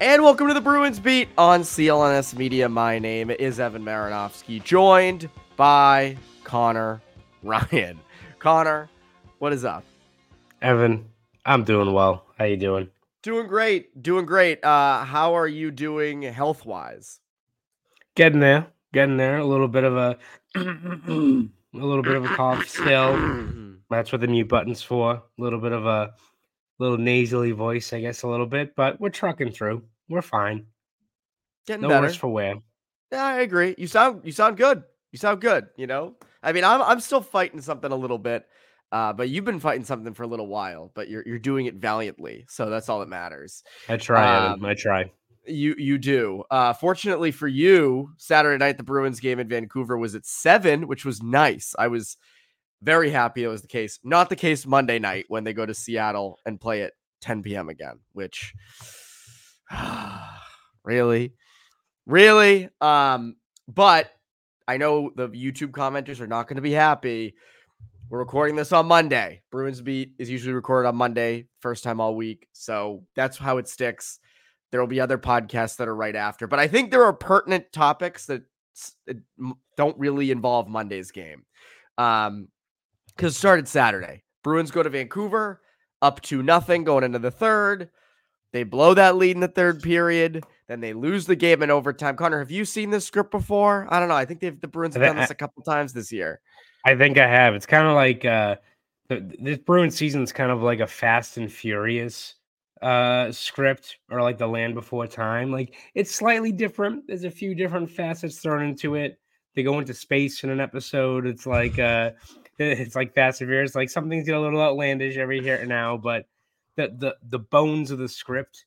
And welcome to the Bruins Beat on CLNS Media. My name is Evan Marinofsky, joined by Conor Ryan. Conor, what is up? Evan, I'm doing well. How are you doing? Doing great. Doing great. Uh, how are you doing health wise? Getting there. Getting there. A little bit of a a little bit of a cough still. That's what the mute button's for. A little bit of a little nasally voice, I guess, a little bit, but we're trucking through. We're fine. Getting no better. worse for wear. Yeah, I agree. You sound you sound good. You sound good. You know, I mean, I'm I'm still fighting something a little bit, uh, but you've been fighting something for a little while. But you're you're doing it valiantly, so that's all that matters. I try, Um, I try. You you do. Uh, fortunately for you, Saturday night the Bruins game in Vancouver was at seven, which was nice. I was very happy it was the case. Not the case Monday night when they go to Seattle and play at 10 p.m. again, which really, really. Um, but I know the YouTube commenters are not going to be happy. We're recording this on Monday. Bruins beat is usually recorded on Monday, first time all week. So that's how it sticks. There will be other podcasts that are right after, but I think there are pertinent topics that don't really involve Monday's game. Um, because it started Saturday. Bruins go to Vancouver, up to nothing going into the third. They blow that lead in the third period. Then they lose the game in overtime. Conor, have you seen this script before? I don't know. I think the Bruins have done this a couple times this year. I think I have. It's kind of like uh th- this Bruins season's kind of like a Fast and Furious uh script or like the Land Before Time. Like it's slightly different. There's a few different facets thrown into it. They go into space in an episode. It's like uh it's like Fast and Furious. Like something's get a little outlandish every here and now, but the the the bones of the script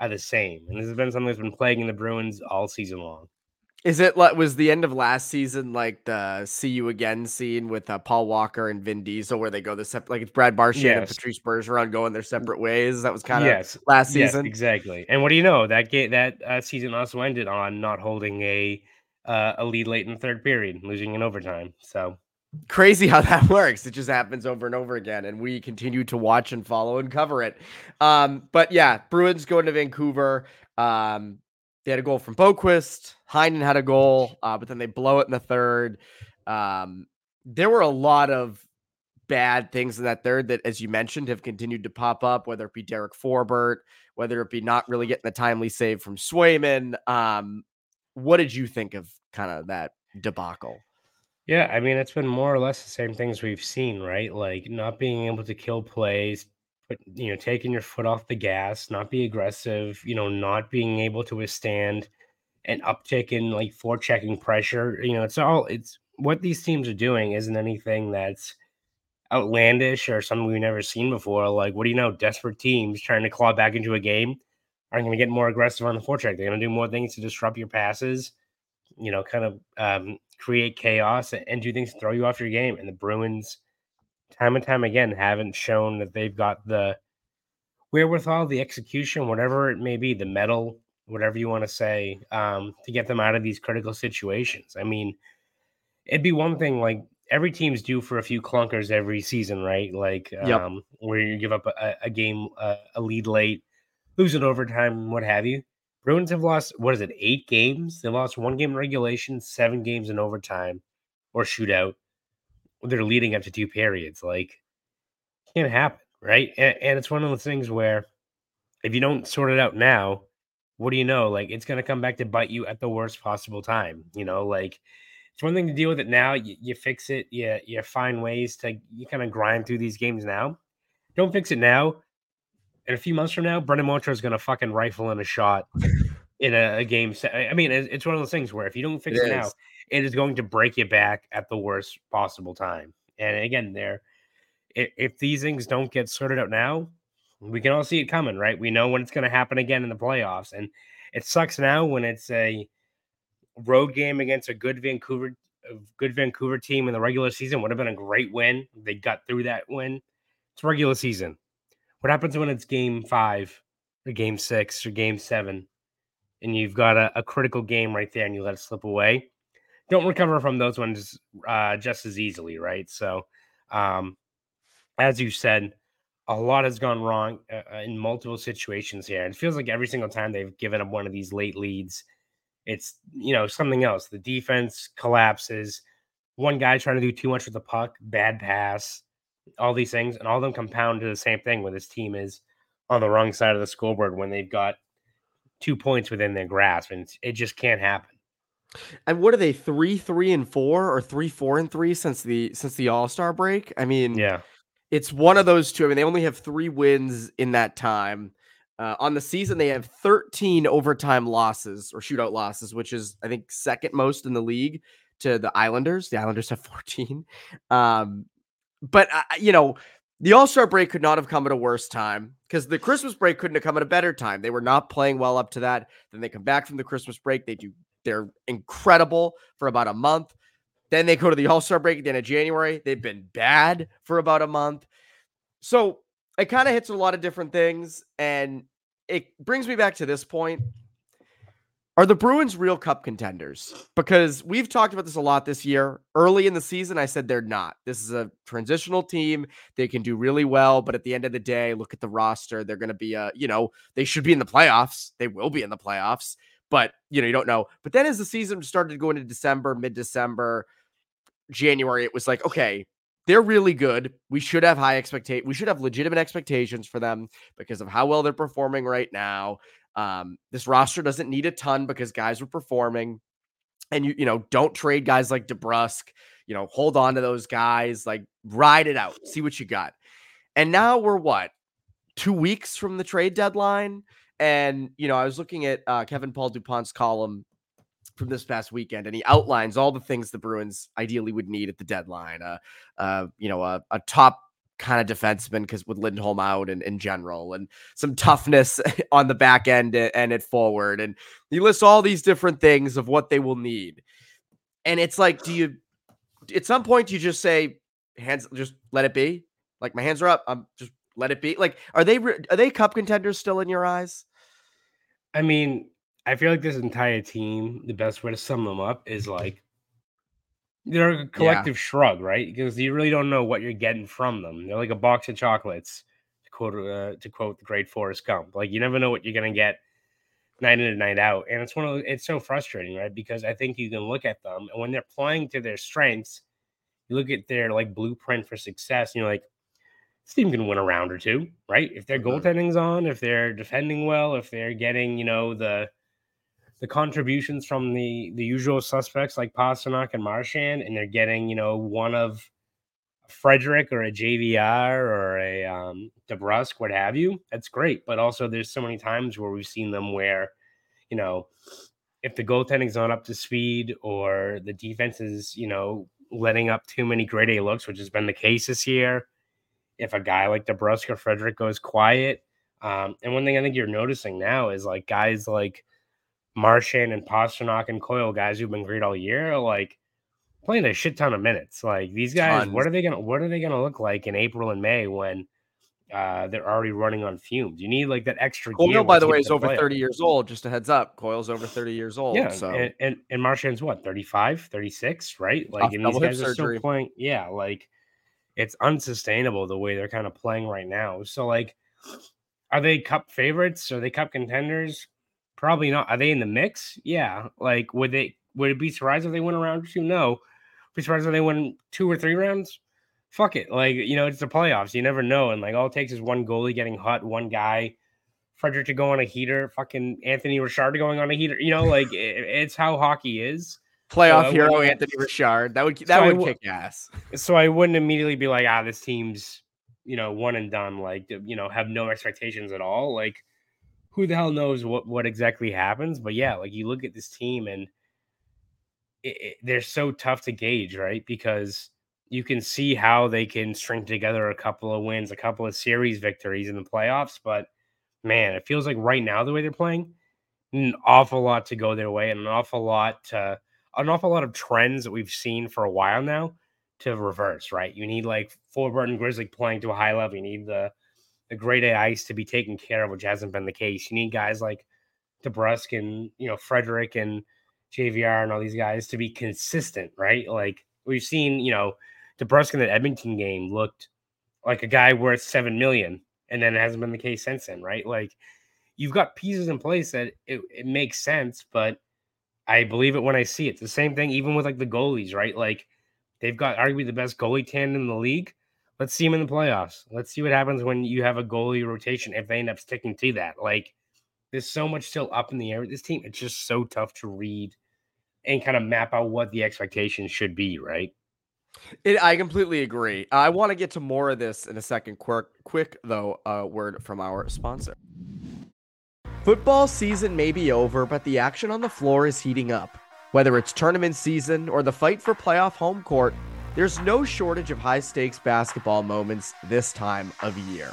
are the same. And this has been something that's been plaguing the Bruins all season long. Is it like was the end of last season like the "See You Again" scene with uh, Paul Walker and Vin Diesel, where they go the separate like it's Brad Marchand and Yes. Patrice Bergeron going their separate ways? That was kind of yes, last Yes, season. exactly. And what do you know? That ga- that uh, season also ended on not holding a uh, a lead late in the third period, losing in overtime. So crazy how that works. It just happens over and over again, and we continue to watch and follow and cover it. Um, but yeah, Bruins going to Vancouver. Um, they had a goal from Boqvist. Heinen had a goal, uh, but then they blow it in the third. Um, there were a lot of bad things in that third that, as you mentioned, have continued to pop up, whether it be Derek Forbort, whether it be not really getting the timely save from Swayman. Um, what did you think of kind of that debacle? Yeah, I mean it's been more or less the same things we've seen, right? Like not being able to kill plays, but you know, taking your foot off the gas, not be aggressive, you know, not being able to withstand an uptick in like forechecking pressure. You know, it's all it's what these teams are doing isn't anything that's outlandish or something we've never seen before. Like, what do you know? Desperate teams trying to claw back into a game are going to get more aggressive on the forecheck. They're going to do more things to disrupt your passes, you know, kind of um, create chaos and do things to throw you off your game. And the Bruins, time and time again, haven't shown that they've got the wherewithal, the execution, whatever it may be, the metal, whatever you want to say, um, to get them out of these critical situations. I mean, it'd be one thing like every team's due for a few clunkers every season, right? Like Yep. um, where you give up a, a game, uh, a lead late, lose it overtime, what have you. Bruins have lost what is it, eight games? They lost one game in regulation, seven games in overtime or shootout. They're leading up to two periods. Like, can't happen, right? And, and it's one of those things where if you don't sort it out now, what do you know? Like, it's going to come back to bite you at the worst possible time. You know, like it's one thing to deal with it now. You, you fix it. You you find ways to you kind of grind through these games now. Don't fix it now. In a few months from now, Brandon Montour is going to fucking rifle in a shot in a, a game. I mean, it's one of those things where if you don't fix it, it now, it is going to break you back at the worst possible time. And again, there, if, if these things don't get sorted out now, we can all see it coming, right? We know when it's going to happen again in the playoffs, and it sucks now when it's a road game against a good Vancouver, a good Vancouver team in the regular season. Would have been a great win. They got through that win. It's regular season. What happens when it's game five or game six or game seven, and you've got a, a critical game right there, and you let it slip away? don't recover from those ones uh, just as easily, right? So, um, as you said, a lot has gone wrong uh, uh, in multiple situations here. It feels like every single time they've given up one of these late leads, it's you know something else. The defense collapses. One guy trying to do too much with the puck, bad pass, all these things, and all of them compound to the same thing. Where this team is on the wrong side of the scoreboard when they've got two points within their grasp, and it just can't happen. And what are they? Three, three, and four, or three, four, and three since the since the All Star break? I mean, yeah, it's one of those two. I mean, they only have three wins in that time. Uh, on the season, they have 13 overtime losses or shootout losses, which is I think second most in the league to the Islanders. The Islanders have 14. Um, but uh, you know, the All Star break could not have come at a worse time because the Christmas break couldn't have come at a better time. They were not playing well up to that. Then they come back from the Christmas break. They do they're incredible for about a month. Then they go to the All Star break at the end of January. They've been bad for about a month. So it kind of hits a lot of different things. And it brings me back to this point. Are the Bruins real cup contenders? Because we've talked about this a lot this year. Early in the season, I said they're not. This is a transitional team. They can do really well, but at the end of the day, look at the roster. They're going to be a, you know, they should be in the playoffs. They will be in the playoffs but you know, you don't know. But then as the season started to into December, mid December, January, it was like, okay, they're really good. We should have high expectation. We should have legitimate expectations for them because of how well they're performing right now. Um, this roster doesn't need a ton because guys are performing, and you you know don't trade guys like DeBrusk. You know, hold on to those guys, like ride it out, see what you got. And now we're what two weeks from the trade deadline. And, you know, I was looking at uh, Kevin Paul Dupont's column from this past weekend, and he outlines all the things the Bruins ideally would need at the deadline. Uh, uh, you know, a, a top kind of defenseman because with Lindholm out and in general, and some toughness on the back end and at forward. And he lists all these different things of what they will need. And it's like, do you, at some point, you just say, hands, just let it be? Like, my hands are up. I'm just let it be. Like, are they are they cup contenders still in your eyes? I mean, I feel like this entire team, the best way to sum them up is like they're a collective yeah. shrug, right? Because you really don't know what you're getting from them. They're like a box of chocolates, to quote uh, to quote the great Forrest Gump. Like you never know what you're gonna get night in and night out, and it's one of it's so frustrating, right? Because I think you can look at them, and when they're playing to their strengths, you look at their like blueprint for success, and you're like, this team can win a round or two, right? If their mm-hmm. goaltending's on, if they're defending well, if they're getting, you know, the the contributions from the the usual suspects like Pastrnak and Marchand, and they're getting, you know, one of Frederic or a JVR or a um, DeBrusk, what have you. That's great, but also there's so many times where we've seen them where, you know, if the goaltending's not up to speed or the defense is, you know, letting up too many grade A looks, which has been the case this year if a guy like DeBrusk or Frederic goes quiet. Um, and one thing I think you're noticing now is like guys like Marchand and Pastrnak and Coyle, guys who've been great all year, like playing a shit ton of minutes. Like these guys, Tons. what are they gonna what are they gonna look like in April and May when uh, they're already running on fumes. You need like that extra. Coyle, by the way, is over 30 years old. Just a heads up. Coyle's over 30 years old. Yeah. So and, and, and Marchand's what, 35, 36, right? Like, and these guys are surgery. still playing. Yeah. Like, it's unsustainable the way they're kind of playing right now. So, like, are they cup favorites? Are they cup contenders? Probably not. Are they in the mix? Yeah. Like, would they? Would it be surprised if they went around two? No. Be surprised if they win two or three rounds. Fuck it. Like, you know, it's the playoffs. You never know. And like, all it takes is one goalie getting hot, one guy, Frederic to go on a heater, fucking Anthony Richard going on a heater. You know, like it, it's how hockey is. Playoff So hero Anthony Richard. That would that So would wou- kick ass. So I wouldn't immediately be like, ah, this team's, you know, one and done. Like, you know, have no expectations at all. Like, who the hell knows what what exactly happens? But yeah, like you look at this team and it, it, they're so tough to gauge, right? Because you can see how they can string together a couple of wins, a couple of series victories in the playoffs. But man, it feels like right now the way they're playing, an awful lot to go their way, and an awful lot to an awful lot of trends that we've seen for a while now to reverse. Right? You need like Forbort and Grzelcyk playing to a high level. You need the the great ice to be taken care of, which hasn't been the case. You need guys like DeBrusk and you know Frederic and JVR and all these guys to be consistent, right? Like we've seen, you know, DeBrusk in the Edmonton game looked like a guy worth seven million, and then it hasn't been the case since then, right? Like you've got pieces in place that it, it makes sense, but I believe it when I see it. The same thing, even with like the goalies, right? Like they've got arguably the best goalie tandem in the league. Let's see them in the playoffs. Let's see what happens when you have a goalie rotation if they end up sticking to that. Like there's so much still up in the air with this team. It's just so tough to read and kind of map out what the expectations should be, right? It, I completely agree. I want to get to more of this in a second. Quick, quick though, uh, word from our sponsor. Football season may be over, but the action on the floor is heating up. Whether it's tournament season or the fight for playoff home court, there's no shortage of high stakes basketball moments this time of year.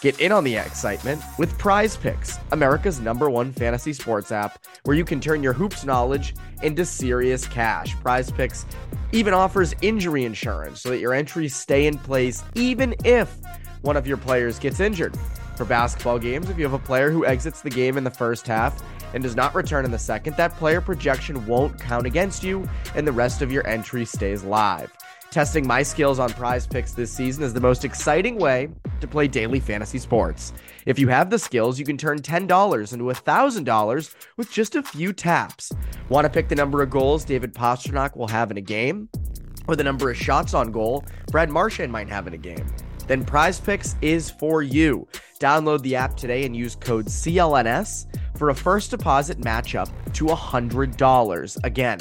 Get in on the excitement with PrizePicks, America's number one fantasy sports app, where you can turn your hoops knowledge into serious cash. PrizePicks even offers injury insurance so that your entries stay in place even if one of your players gets injured. For basketball games, if you have a player who exits the game in the first half and does not return in the second, that player projection won't count against you and the rest of your entry stays live. Testing my skills on PrizePicks this season is the most exciting way to play daily fantasy sports. If you have the skills, you can turn $10 into $1,000 with just a few taps. Want to pick the number of goals David Pastrnak will have in a game? Or the number of shots on goal Brad Marchand might have in a game? Then PrizePicks is for you. Download the app today and use code CLNS for a first deposit matchup to $100. Again,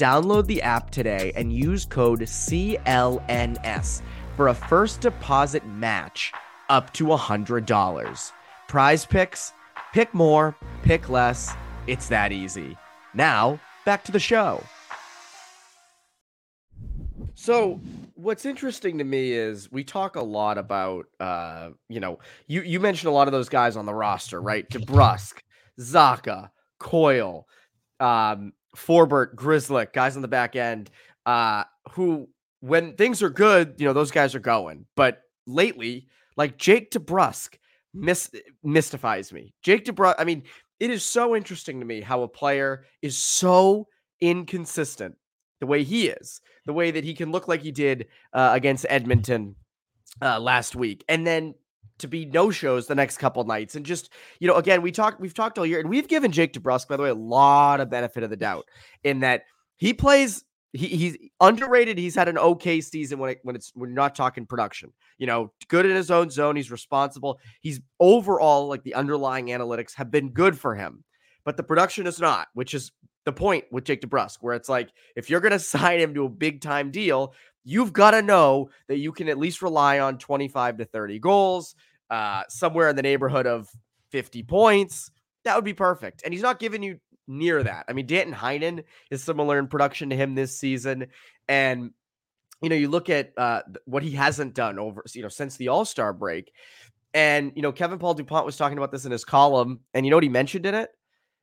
download the app today and use code CLNS for a first deposit match up to $100. PrizePicks, pick more, pick less. It's that easy. Now, back to the show. So, what's interesting to me is we talk a lot about uh, you know, you you mentioned a lot of those guys on the roster, right? DeBrusk, Zacha, Coyle, um, Forbort, Grzelcyk, guys on the back end, uh, who when things are good, you know, those guys are going. But lately, like Jake DeBrusk mis- mystifies me. Jake DeBrusk, I mean, it is so interesting to me how a player is so inconsistent the way he is, the way that he can look like he did uh, against Edmonton uh, last week, and then to be no shows the next couple nights, and just you know, again, we talked, we've talked all year, and we've given Jake DeBrusk, by the way, a lot of benefit of the doubt in that he plays. He, he's underrated. He's had an okay season when it, when it's we're not talking production. You know, good in his own zone. He's responsible. He's overall like the underlying analytics have been good for him, but the production is not, which is the point with Jake DeBrusk, where it's like if you're going to sign him to a big time deal, you've got to know that you can at least rely on 25 to 30 goals, uh, somewhere in the neighborhood of 50 points. That would be perfect. And he's not giving you near that. I mean, Danton Heinen is similar in production to him this season. And, you know, you look at uh, what he hasn't done over, you know, since the All Star break. And, you know, Kevin Paul Dupont was talking about this in his column. And you know what he mentioned in it?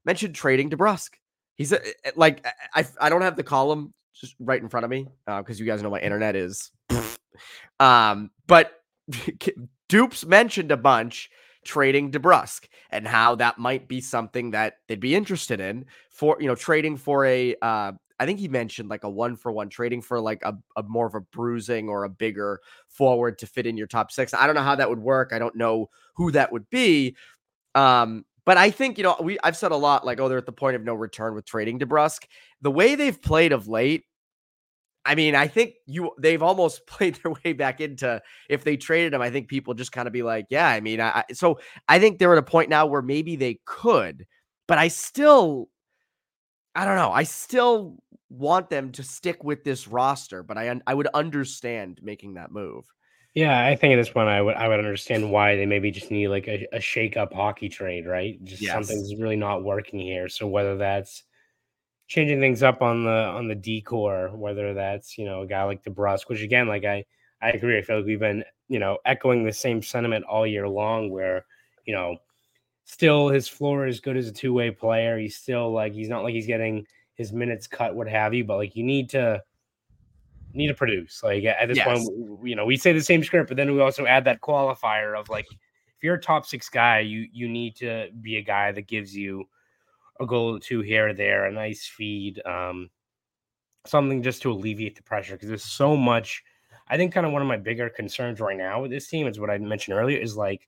Mentioned trading DeBrusk. He's a, like, I, I don't have the column just right in front of me because uh, you guys know my internet is. um, but Dupes mentioned a bunch trading DeBrusk and how that might be something that they'd be interested in for you know trading for a uh, I think he mentioned like a one for one trading for like a, a more of a bruising or a bigger forward to fit in your top six. I don't know how that would work. I don't know who that would be. Um, But I think, you know, we I've said a lot like, oh, they're at the point of no return with trading DeBrusk. The way they've played of late, I mean, I think you they've almost played their way back into if they traded him, I think people just kind of be like, yeah, I mean, I, so I think they're at a point now where maybe they could, but I still I don't know. I still want them to stick with this roster, but I I would understand making that move. Yeah, I think at this point I would I would understand why they maybe just need like a, a shake up hockey trade, right? Just Yes. something's really not working here. So whether that's changing things up on the on the D corps, whether that's you know a guy like DeBrusk, which again, like I I agree. I feel like we've been you know echoing the same sentiment all year long, where you know still his floor is good as a two way player. He's still like he's not like he's getting his minutes cut, what have you. But like you need to need to produce. Like at this point, Yes. w- you know, we say the same script, but then we also add that qualifier of like if you're a top six guy, you you need to be a guy that gives you a goal or two here or there, a nice feed, um, something just to alleviate the pressure because there's so much. I think kind of one of my bigger concerns right now with this team is what I mentioned earlier is like,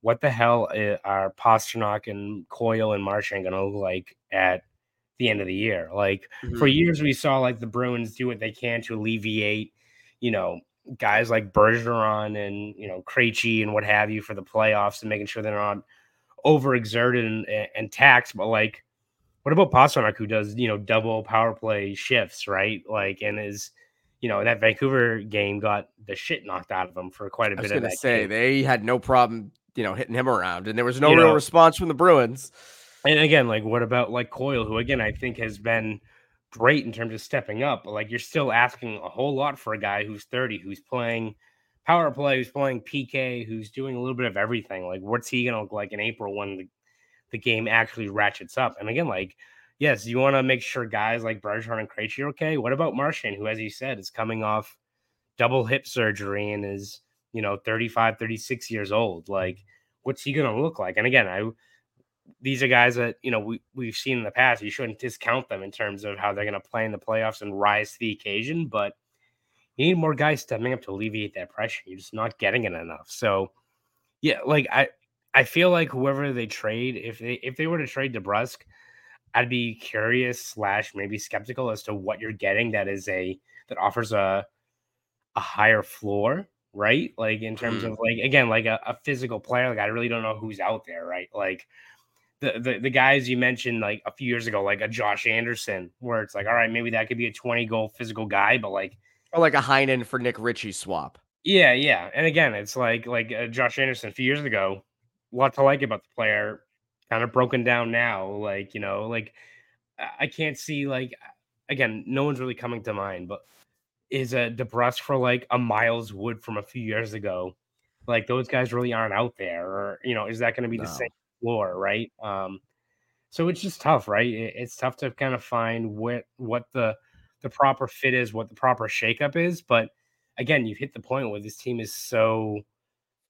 what the hell i- are Pastrnak and Coyle and Marchand going to look like at the end of the year? Like for years, we saw like the Bruins do what they can to alleviate, you know, guys like Bergeron and you know Krejci and what have you for the playoffs and making sure they're not overexerted and, and taxed. But like, what about Pastrnak who does you know double power play shifts, right? Like, and is you know that Vancouver game got the shit knocked out of him for quite a I was bit of gonna say game. they had no problem, you know, hitting him around, and there was no You real know- response from the Bruins. And again, like what about like Coyle, who again I think has been great in terms of stepping up, but like you're still asking a whole lot for a guy who's 30, who's playing power play, who's playing PK, who's doing a little bit of everything. Like what's he gonna look like in April when the, the game actually ratchets up? And again, like yes, you want to make sure guys like Bergeron and Krejci are okay. What about Marchand, who, as you said, is coming off double hip surgery and is you know 35, 36 years old? Like what's he gonna look like? And again, I these are guys that you know we, we've seen in the past. You shouldn't discount them in terms of how they're going to play in the playoffs and rise to the occasion. But you need more guys stepping up to alleviate that pressure. You're just not getting it enough. So yeah, like I I feel like whoever they trade, if they if they were to trade DeBrusk, I'd be curious slash maybe skeptical as to what you're getting that is a that offers a a higher floor, right? Like in terms Mm. of like again, like a, a physical player. Like I really don't know who's out there, right? Like the, the the guys you mentioned like a few years ago, like a Josh Anderson, where it's like, all right, maybe that could be a 20 goal physical guy, but like Or like a Heinen for Nick Ritchie swap. yeah, yeah. And again, it's like like uh, Josh Anderson a few years ago. A lot to like about the player, kind of broken down now. Like you know, like I- can't see like again, no one's really coming to mind, but is a DeBrusk for like a Miles Wood from a few years ago? Like those guys really aren't out there, or you know, is that going to be the same floor, right? Um, so it's just tough, right? It- it's tough to kind of find what what the the proper fit is, what the proper shakeup is, but again, you've hit the point where this team is so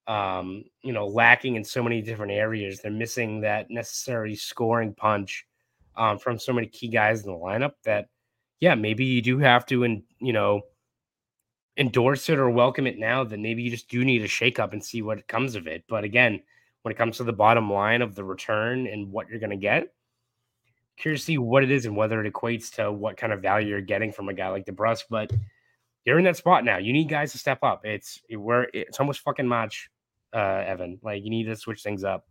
um, you know, lacking in so many different areas. They're missing that necessary scoring punch um, from so many key guys in the lineup that, yeah, maybe you do have to, and you know, endorse it or welcome it now. That maybe you just do need a shakeup and see what comes of it. But again, when it comes to the bottom line of the return and what you're going to get, curious to see what it is and whether it equates to what kind of value you're getting from a guy like DeBrusk. But you're in that spot now. You need guys to step up. It's where it's almost fucking match, uh, Evan. Like you need to switch things up.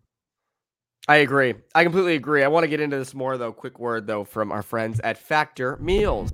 I agree. I completely agree. I want to get into this more though. Quick word though from our friends at Factor Meals.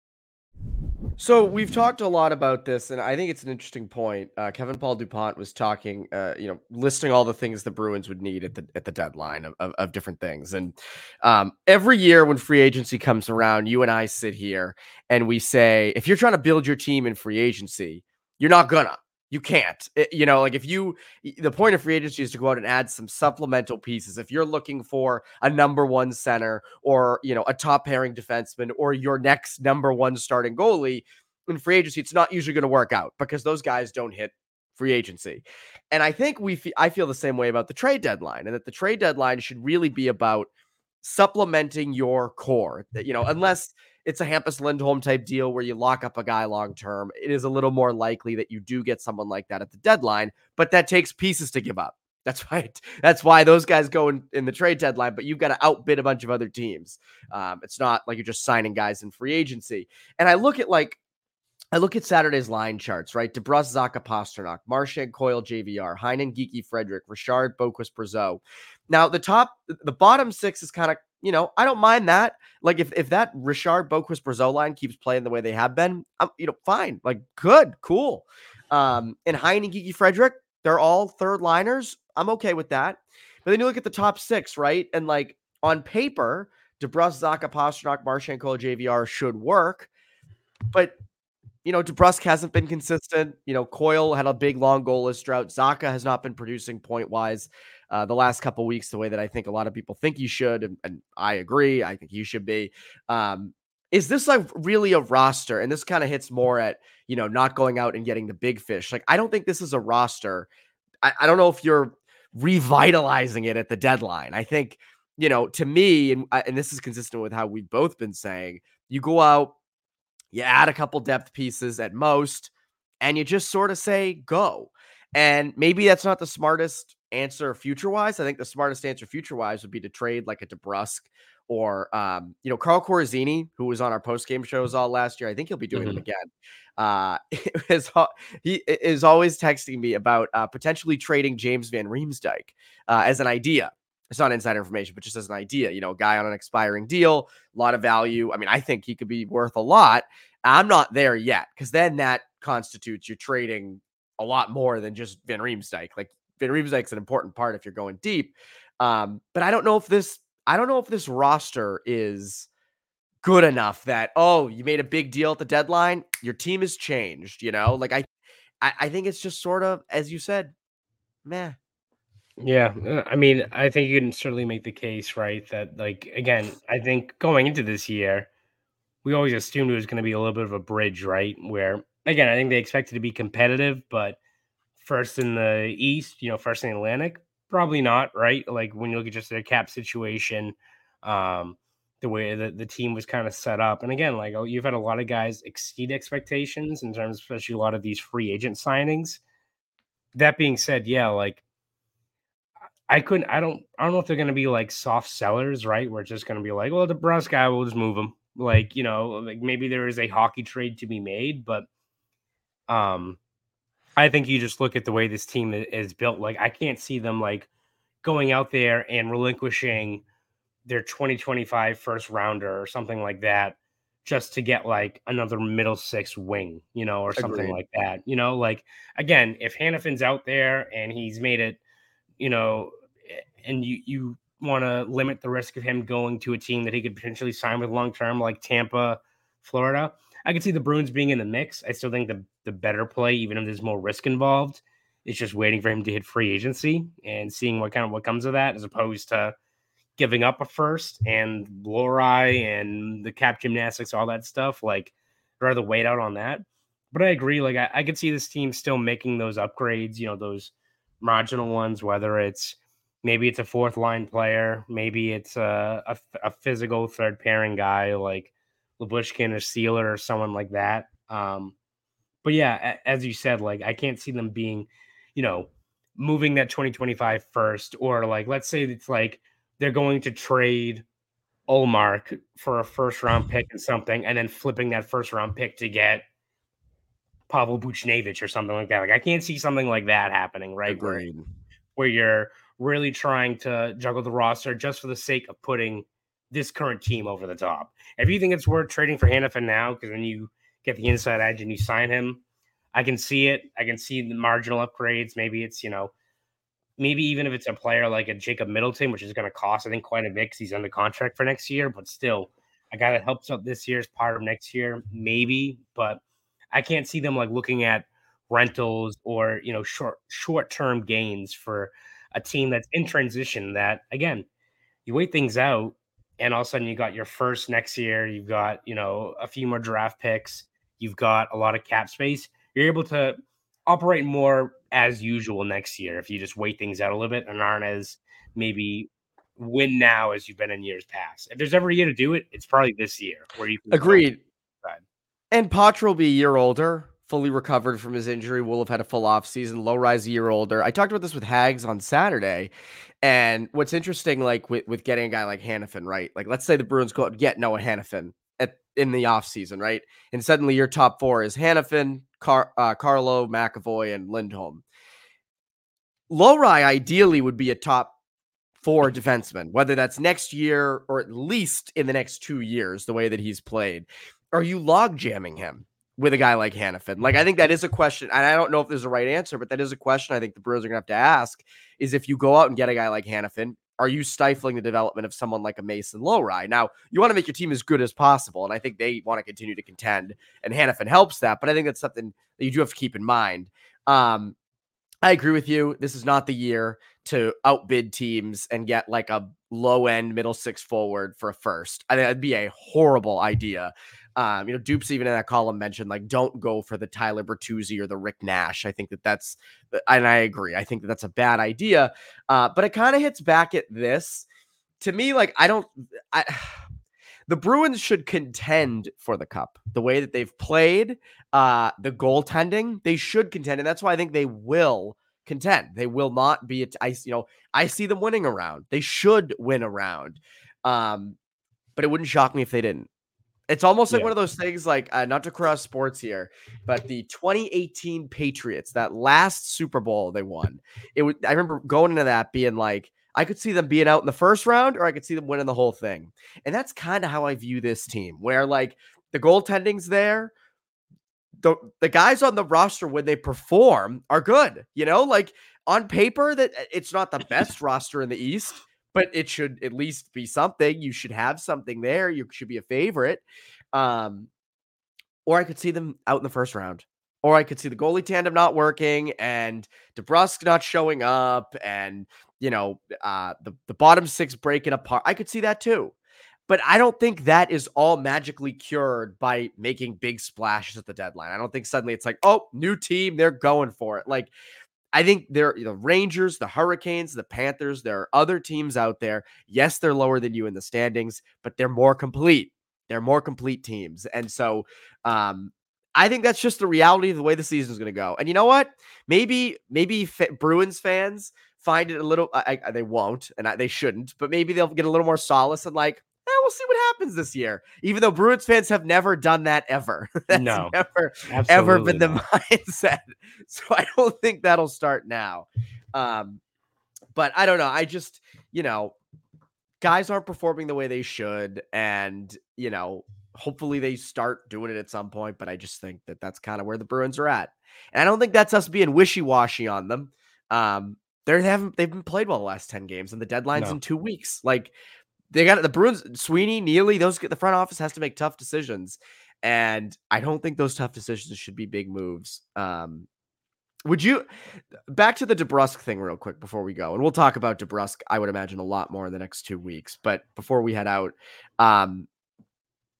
So we've talked a lot about this, and I think it's an interesting point. Uh, Kevin Paul Dupont was talking, uh, you know, listing all the things the Bruins would need at the at the deadline of, of, of different things. And um, every year when free agency comes around, you and I sit here and we say, if you're trying to build your team in free agency, you're not gonna. You can't. It- you know, like if you, the point of free agency is to go out and add some supplemental pieces. If you're looking for a number one center or, you know, a top pairing defenseman or your next number one starting goalie in free agency, it's not usually going to work out because those guys don't hit free agency. And I think we, fe- I feel the same way about the trade deadline and that the trade deadline should really be about supplementing your core. That, you know, unless it's a Hampus Lindholm type deal where you lock up a guy long term, it is a little more likely that you do get someone like that at the deadline, but that takes pieces to give up. That's why that's why those guys go in, in the trade deadline, but you've got to outbid a bunch of other teams. Um, it's not like you're just signing guys in free agency. And I look at like I look at Saturday's line charts, right? DeBrus, Zacha, Pastrnak, Marchand, Coyle, JVR, Heinen, Geekie, Frederic, Richard, Boqvist, Brazeau. Now the top, the bottom six is kind of, you know, I don't mind that. Like if if that Richard, Boqvist, Brazeau line keeps playing the way they have been, I'm, you know, fine, like good, cool. Um, and Heinen, Geekie, Frederic, they're all third liners. I'm okay with that. But then you look at the top six, right? And like on paper, DeBrus, Zacha, Pastrnak, Coyle, JVR should work. But you know, DeBrusk hasn't been consistent. You know, Coyle had a big long goalless drought. Zacha has not been producing point wise uh, the last couple weeks the way that I think a lot of people think he should, and, and I agree. I think he should be. Um, is this like really a roster? And this kind of hits more at you know not going out and getting the big fish. Like I don't think this is a roster. I, I don't know if you're revitalizing it at the deadline. I think you know to me, and and this is consistent with how we've both been saying. You go out you add a couple depth pieces at most, and you just sort of say go. And maybe that's not the smartest answer future wise. I think the smartest answer future wise would be to trade like a DeBrusk or um, you know, Carl Corazzini, who was on our post game shows all last year. I think he'll be doing them again. Uh, is he is always texting me about uh, potentially trading James Van Riemsdyk uh, as an idea. It's not inside information, but just as an idea. You know, a guy on an expiring deal, a lot of value. I mean, I think he could be worth a lot. I'm not there yet because then that constitutes you're trading a lot more than just Van Riemsdyk. Like Van Riemsdyk's an important part if you're going deep. Um, but I don't know if this I don't know if this roster is good enough that oh you made a big deal at the deadline your team has changed you know like I I, I think it's just sort of as you said meh Yeah, uh, I mean, I think you can certainly make the case, right? That like again, I think going into this year, we always assumed it was going to be a little bit of a bridge, right? Where again, I think they expected to be competitive, but first in the East, you know, first in the Atlantic, probably not, right? Like when you look at just their cap situation, um, the way that the team was kind of set up, and again, like oh, you've had a lot of guys exceed expectations in terms, especially a lot of these free agent signings. That being said, yeah, like I couldn't. I don't. I don't know if they're going to be like soft sellers, right? Where it's just going to be like, well, the Brus guy, we'll just move him. Like you know, like maybe there is a hockey trade to be made, but um, I think you just look at the way this team is built. Like I can't see them like going out there and relinquishing their 2025 first rounder or something like that just to get like another middle six wing, you know, or something Agreed. like that. You know, like again, if Hanifin's out there and he's made it, you know, and you you want to limit the risk of him going to a team that he could potentially sign with long term, like Tampa, Florida. I could see the Bruins being in the mix. I still think the the better play, even if there's more risk involved, is just waiting for him to hit free agency and seeing what kind of what comes of that, as opposed to giving up a first and Lohrei and the cap gymnastics, all that stuff. Like, I'd rather wait out on that. But I agree. Like, I, I could see this team still making those upgrades. You know, those marginal ones, whether it's maybe it's a fourth line player, maybe it's a, a, a physical third pairing guy like Lyubushkin or Seeler or someone like that. Um, but yeah, as you said, like I can't see them being, you know, moving that 2025 first, or like let's say it's like they're going to trade Ullmark for a first round pick and something, and then flipping that first round pick to get Pavel Buchnevich or something like that. Like I can't see something like that happening, right? Where- where you're really trying to juggle the roster just for the sake of putting this current team over the top. If you think it's worth trading for Hanifin now, because then you get the inside edge and you sign him, I can see it. I can see the marginal upgrades. Maybe it's, you know, maybe even if it's a player like a Jacob Middleton, which is going to cost, I think, quite a bit because he's under contract for next year, but still a guy that helps out this year is part of next year, maybe. But I can't see them like looking at rentals or, you know, short short term gains for a team that's in transition that again, you wait things out and all of a sudden you got your first next year, you've got, you know, a few more draft picks, you've got a lot of cap space. You're able to operate more as usual next year if you just wait things out a little bit and aren't as maybe win now as you've been in years past. If there's ever a year to do it, it's probably this year where you agreed. And Poitras will be a year older, fully recovered from his injury. Will have had a full off season. Low rise a year older. I talked about this with Hags on Saturday, and what's interesting, like with, with getting a guy like Hanifin, right? Like let's say the Bruins go out and get Noah Hanifin at in the off season, right? And suddenly your top four is Hanifin, Car, uh, Carlo, McAvoy, and Lindholm. Lohrei ideally would be a top four defensemen, whether that's next year or at least in the next two years, the way that he's played. Are you log jamming him with a guy like Hanifin? Like, I think that is a question, and I don't know if there's a right answer, but that is a question I think the Brewers are gonna have to ask: is if you go out and get a guy like Hanifin, are you stifling the development of someone like a Mason Lohrei? Now, you want to make your team as good as possible, and I think they want to continue to contend, and Hanifin helps that. But I think that's something that you do have to keep in mind. Um, I agree with you. This is not the year to outbid teams and get like a low end middle six forward for a first. I think that'd be a horrible idea. Um, you know, Dupes even in that column mentioned like don't go for the Tyler Bertuzzi or the Rick Nash. I think that that's uh, and I agree. I think that that's a bad idea. Uh, but it kind of hits back at this to me. Like I don't. I the Bruins should contend for the cup the way that they've played, uh, the goaltending. They should contend, and that's why I think they will contend. They will not be. I you know I see them winning around. They should win around, um, but it wouldn't shock me if they didn't. It's almost like Yeah. one of those things, like uh, not to cross sports here, but the 2018 Patriots, that last Super Bowl they won. It was. I remember going into that being like, I could see them being out in the first round, or I could see them winning the whole thing. And that's kind of how I view this team, where like the goaltending's there. The, the guys on the roster when they perform are good, you know, like on paper that uh, it's not the best roster in the East, but it should at least be something. You should have something there. You should be a favorite. Um, or I could see them out in the first round. Or I could see the goalie tandem not working and DeBrusk not showing up and you know uh the, the bottom six breaking apart. I could see that too. But I don't think that is all magically cured by making big splashes at the deadline. I don't think suddenly it's like, oh, new team, they're going for it. Like I think there are the Rangers, the Hurricanes, the Panthers, there are other teams out there. Yes, they're lower than you in the standings, but they're more complete. They're more complete teams. And so um I think that's just the reality of the way the season is going to go. And you know what? Maybe maybe fa- Bruins fans find it a little I, I, they won't and I, they shouldn't, but maybe they'll get a little more solace and like we'll see what happens this year. Even though Bruins fans have never done that ever. That's No, never ever been the not. mindset. So I don't think that'll start now. Um, but I don't know. I just, you know, guys aren't performing the way they should. And, you know, hopefully they start doing it at some point. But I just think that that's kind of where the Bruins are at. And I don't think that's us being wishy washy on them. Um, they haven't, they've been played well the last 10 games and the deadline's No. in two weeks. Like, they got the Bruins, Sweeney, Neely, those the front office has to make tough decisions. And I don't think those tough decisions should be big moves. Um, would you back to the DeBrusk thing real quick before we go, and we'll talk about DeBrusk, I would imagine a lot more in the next two weeks. But before we head out, um,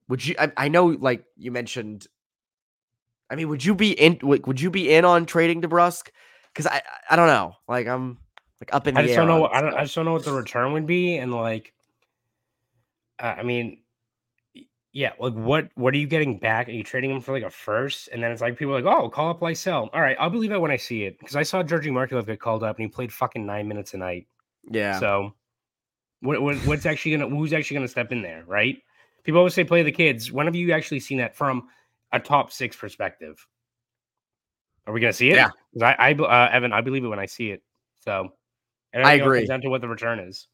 would you? I, I know, like you mentioned, I mean, would you be in? Would you be in on trading DeBrusk? Because I, I, I don't know, like I'm like up in the I just air. don't know. What, I don't. I just don't know what the return would be, and like, uh, I mean, yeah, like what? What are you getting back? Are you trading him for like a first? And then it's like people are like, oh, call up Lysell. All right, I'll believe it when I see it because I saw Georgii Merkulov get called up and he played fucking nine minutes a night. yeah, So, what, what what's actually gonna who's actually gonna step in there, right? People always say play the kids. When have you actually seen that from a top six perspective? Are we gonna see it? Yeah. I, I uh, Evan, I believe it when I see it. So I think it all agree. down to what the return is.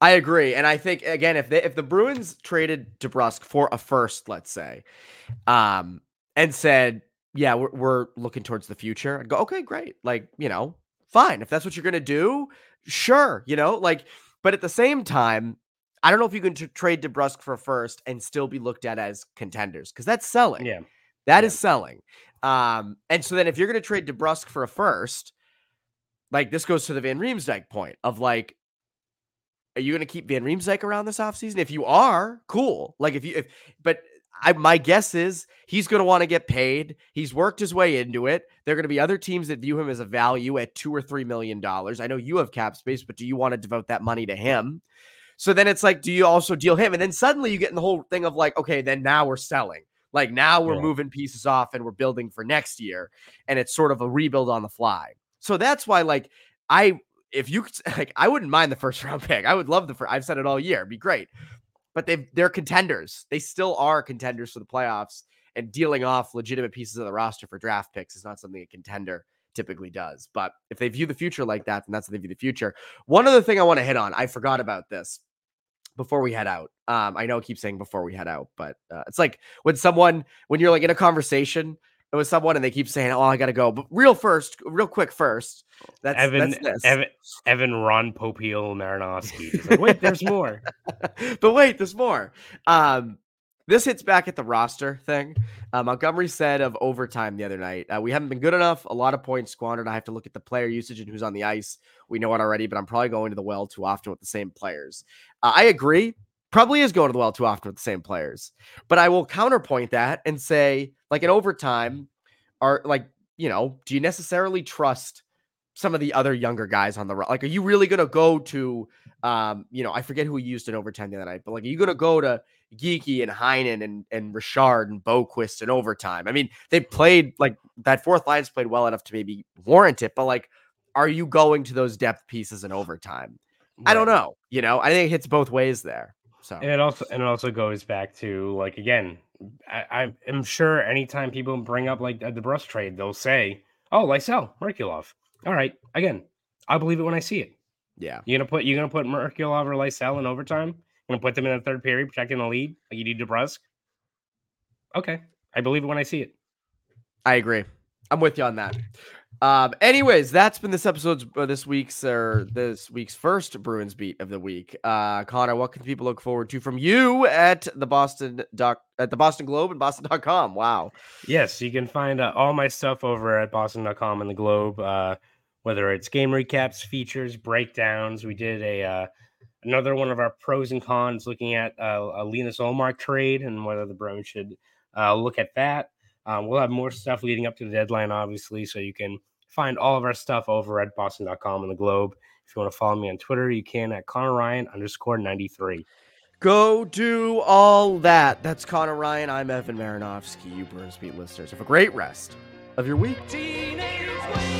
I agree, and I think again, if they if the Bruins traded DeBrusk for a first, let's say, um, and said, "Yeah, we're we're looking towards the future," I'd go, "Okay, great. Like, you know, fine. If that's what you're gonna do, sure. You know, like, but at the same time, I don't know if you can t- trade DeBrusk for a first and still be looked at as contenders because that's selling. Yeah. That is Yeah. selling. Um, and so then if you're going to trade DeBrusk for a first, like this goes to the Van Riemsdyk point of like, are you going to keep Van Riemsdyk around this offseason? If you are, cool. Like if you, if, but I, my guess is he's going to want to get paid. He's worked his way into it. There are going to be other teams that view him as a value at two or three million dollars. I know you have cap space, but do you want to devote that money to him? So then it's like, do you also deal him? And then suddenly you get in the whole thing of like, okay, then now we're selling. Like now we're Yeah. moving pieces off and we're building for next year. And it's sort of a rebuild on the fly. So that's why, like, I if you like, I wouldn't mind the first round pick. I would love the first. I've said it all year. It'd be great. But they they're contenders. They still are contenders for the playoffs. And dealing off legitimate pieces of the roster for draft picks is not something a contender typically does. But if they view the future like that, then that's how they view the future. One other thing I want to hit on, I forgot about this before we head out. Um, I know I keep saying before we head out, but uh, it's like when someone, when you're like in a conversation with someone and they keep saying, "Oh, I gotta go," but real first, real quick first. That's Evan, that's. Evan, Evan, Ron Popeil Marinofsky. Like, wait, there's more. but wait, there's more. Um, this hits back at the roster thing. Uh, Montgomery said of overtime the other night, uh, we haven't been good enough. A lot of points squandered. I have to look at the player usage and who's on the ice. We know it already, but I'm probably going to the well too often with the same players. Uh, I agree. Probably is going to the well too often with the same players. But I will counterpoint that and say, like in overtime, are like, you know, do you necessarily trust some of the other younger guys on the ro- like? Are you really going to go to, um, you know, I forget who he used in overtime the other night, but like, are you going to go to Geekie and Heinen and and Richard and Boqvist in overtime? I mean, they played like that fourth line's played well enough to maybe warrant it, but like, are you going to those depth pieces in overtime? I don't know. You know, I think it hits both ways there. So And it also and it also goes back to like again, I, am sure anytime people bring up like the DeBrusk trade, they'll say, "Oh, Lysell, Merkulov." All right, again, I believe it when I see it. yeah, you're gonna put you're gonna put Merkulov or Lysell in overtime? You gonna put them in the third period, protecting the lead like you do DeBrusk? Okay, I believe it when I see it. I agree. I'm with you on that. Um, anyways, that's been this episode's uh, this week's or this week's first Bruins beat of the week. Uh, Conor, what can people look forward to from you at the Boston doc at the Boston Globe and Boston.com? Wow. Yes, you can find uh, all my stuff over at boston.com and the Globe, uh, whether it's game recaps, features, breakdowns. We did a uh, another one of our pros and cons looking at uh, a Linus Ullmark trade and whether the Bruins should uh, look at that. Um, we'll have more stuff leading up to the deadline, obviously, so you can find all of our stuff over at boston.com and the Globe. If you want to follow me on Twitter, you can at Conor Ryan underscore 93. Go do all that. That's Conor Ryan. I'm Evan Marinofsky. You Bruins beat listeners. Have a great rest of your week. Teenage wasteland.